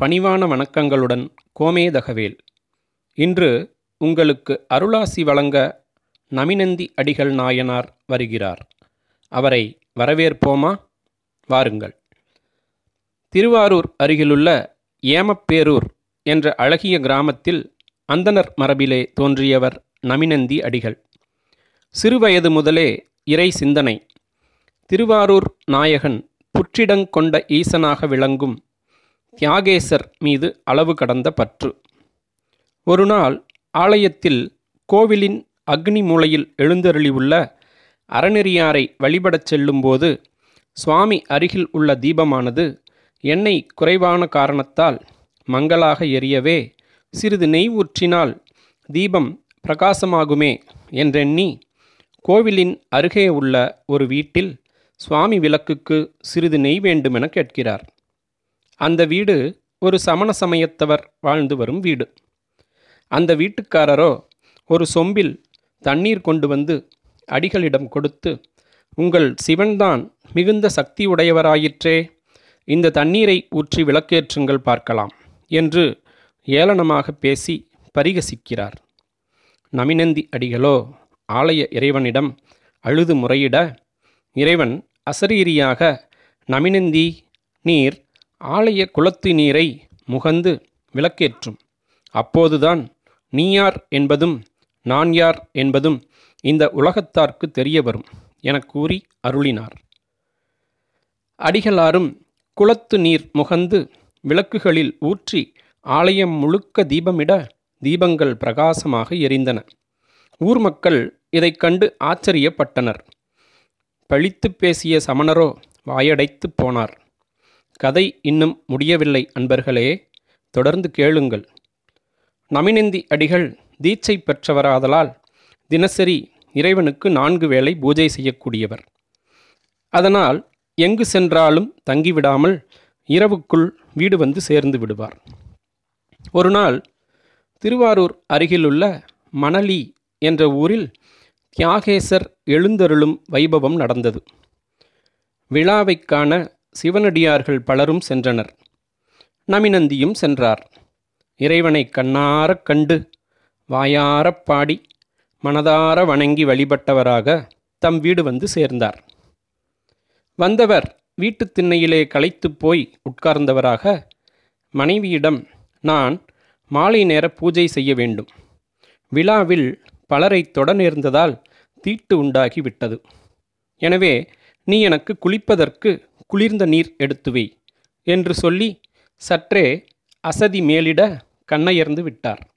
பணிவான வணக்கங்களுடன் கோமேதகவேல். இன்று உங்களுக்கு அருளாசி வழங்க நமினந்தி அடிகள் நாயனார் வருகிறார். அவரை வரவேற்போமா? வாருங்கள். திருவாரூர் அருகிலுள்ள ஏமப்பேரூர் என்ற அழகிய கிராமத்தில் அந்தணர் மரபிலே தோன்றியவர் நமினந்தி அடிகள். சிறுவயது முதலே இறை சிந்தனை. திருவாரூர் நாயகன் புற்றிடங் கொண்ட ஈசனாக விளங்கும் தியாகேசர் மீது அளவு கடந்த பற்று. ஒருநாள் ஆலயத்தில் கோவிலின் அக்னி மூலையில் எழுந்தருளியுள்ள அறநெறியாரை வழிபடச் செல்லும்போது சுவாமி அருகில் உள்ள தீபமானது எண்ணெய் குறைவான காரணத்தால் மங்களாக எரியவே சிறிது நெய் ஊற்றினால் தீபம் பிரகாசமாகுமே என்றெண்ணி கோவிலின் அருகே உள்ள ஒரு வீட்டில் சுவாமி விளக்குக்கு சிறிது நெய் வேண்டுமென கேட்கிறார். அந்த வீடு ஒரு சமண சமயத்தவர் வாழ்ந்து வரும் வீடு. அந்த வீட்டுக்காரரோ ஒரு சொம்பில் தண்ணீர் கொண்டு வந்து அடிகளிடம் கொடுத்து உங்கள் சிவன்தான் மிகுந்த சக்தி உடையவராயிற்றே இந்த தண்ணீரை ஊற்றி விளக்கேற்றுங்கள் பார்க்கலாம் என்று ஏளனமாக பேசி பரிகசிக்கிறார். நமினந்தி அடிகளோ ஆலய இறைவனிடம் அழுது முறையிட இறைவன் அசரீரியாக நமினந்தி நீர் ஆலய குளத்து நீரை முகந்து விளக்கேற்றும். அப்போதுதான் நீ யார் என்பதும் நான் யார் என்பதும் இந்த உலகத்தார்க்கு தெரிய வரும் என கூறி அருளினார். அடிகளாரும் குளத்து நீர் முகந்து விளக்குகளில் ஊற்றி ஆலயம் முழுக்க தீபமிட தீபங்கள் பிரகாசமாக எரிந்தன. ஊர் மக்கள் இதைக் கண்டு ஆச்சரியப்பட்டனர். பழித்து பேசிய சமணரோ வாயடைத்து போனார். கதை இன்னும் முடியவில்லை அன்பர்களே. தொடர்ந்து கேளுங்கள். நமினந்தி அடிகள் தீட்சை பெற்றவராதலால் தினசரி இறைவனுக்கு நான்கு வேளை பூஜை செய்யக்கூடியவர். அதனால் எங்கு சென்றாலும் தங்கிவிடாமல் இரவுக்குள் வீடு வந்து சேர்ந்து விடுவார். ஒரு நாள் திருவாரூர் அருகிலுள்ள மணலி என்ற ஊரில் தியாகேசர் எழுந்தருளும் வைபவம் நடந்தது. விழாவைக் காண சிவனடியார்கள் பலரும் சென்றனர். நமிநந்தியும் சென்றார். இறைவனை கண்ணாரக் கண்டு வாயாரப் பாடி மனதார வணங்கி வழிபட்டவராக தம் வீடு வந்து சேர்ந்தார். வந்தவர் வீட்டுத் திண்ணையிலே களைத்துப் போய் உட்கார்ந்தவராக மனைவியிடம் நான் மாலை நேர பூஜை செய்ய வேண்டும். விழாவில் பலரை தொட நேர்ந்ததால் தீட்டு உண்டாகி விட்டது. எனவே நீ எனக்கு குளிப்பதற்கு குளிர்ந்த நீர் எடுத்து வை என்று சொல்லி சற்றே அசதி மேலிட கண்ணையர்ந்து விட்டார்.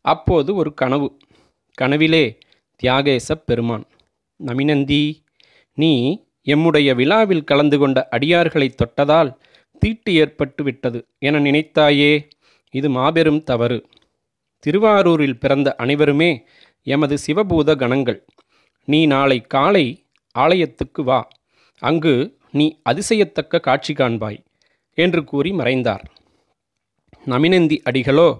அப்போது ஒரு கனவு. கனவிலே தியாகேசப் பெருமான் நமினந்தி நீ எம்முடைய விழாவில் கலந்து கொண்ட அடியார்களைத் தொட்டதால் தீட்டு ஏற்பட்டு விட்டது என நினைத்தாயே இது மாபெரும் தவறு. திருவாரூரில் பிறந்த அனைவருமே எமது சிவபூத கணங்கள். நீ நாளை காலை ஆலயத்துக்கு வா. அங்கு நீ அதிசயத்தக்க காட்சி காண்பாய் என்று கூறி மறைந்தார். நமினந்தி அடிகளோ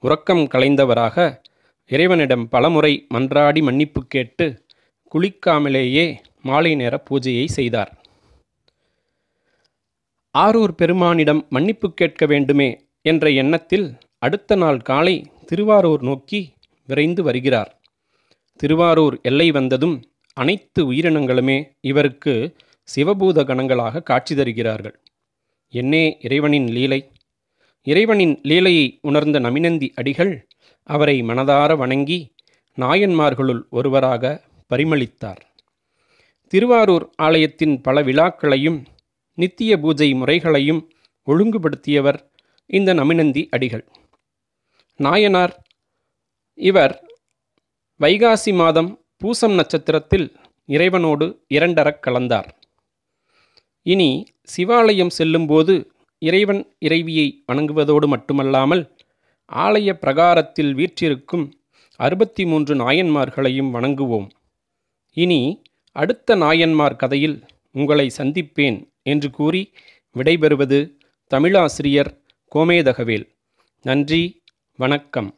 உறக்கம் கலைந்தவராக இறைவனிடம் பலமுறை மன்றாடி மன்னிப்பு கேட்டு குளிக்காமலேயே மாலை நேர பூஜையை செய்தார். ஆரூர் பெருமானிடம் மன்னிப்பு கேட்க வேண்டுமே என்ற எண்ணத்தில் அடுத்த நாள் காலை திருவாரூர் நோக்கி விரைந்து வருகிறார். திருவாரூர் எல்லை வந்ததும் அனைத்து உயிரினங்களுமே இவருக்கு சிவபூத கணங்களாக காட்சி தருகிறார்கள். என்னே இறைவனின் லீலை. இறைவனின் லீலையை உணர்ந்த நமினந்தி அடிகள் அவரை மனதார வணங்கி நாயன்மார்களுள் ஒருவராக பரிமளித்தார். திருவாரூர் ஆலயத்தின் பல விழாக்களையும் நித்திய பூஜை முறைகளையும் ஒழுங்குபடுத்தியவர் இந்த நமினந்தி அடிகள். நாயனார் இவர் வைகாசி மாதம் பூசம் நட்சத்திரத்தில் இறைவனோடு இரண்டரக் கலந்தார். இனி சிவாலயம் செல்லும்போது இறைவன் இறைவியை வணங்குவதோடு மட்டுமல்லாமல் ஆலய பிரகாரத்தில் வீற்றிருக்கும் அறுபத்தி மூன்று நாயன்மார்களையும் வணங்குவோம். இனி அடுத்த நாயன்மார் கதையில் உங்களை சந்திப்பேன் என்று கூறி விடைபெறுவது தமிழாசிரியர் கோமேதகவேல். நன்றி வணக்கம்.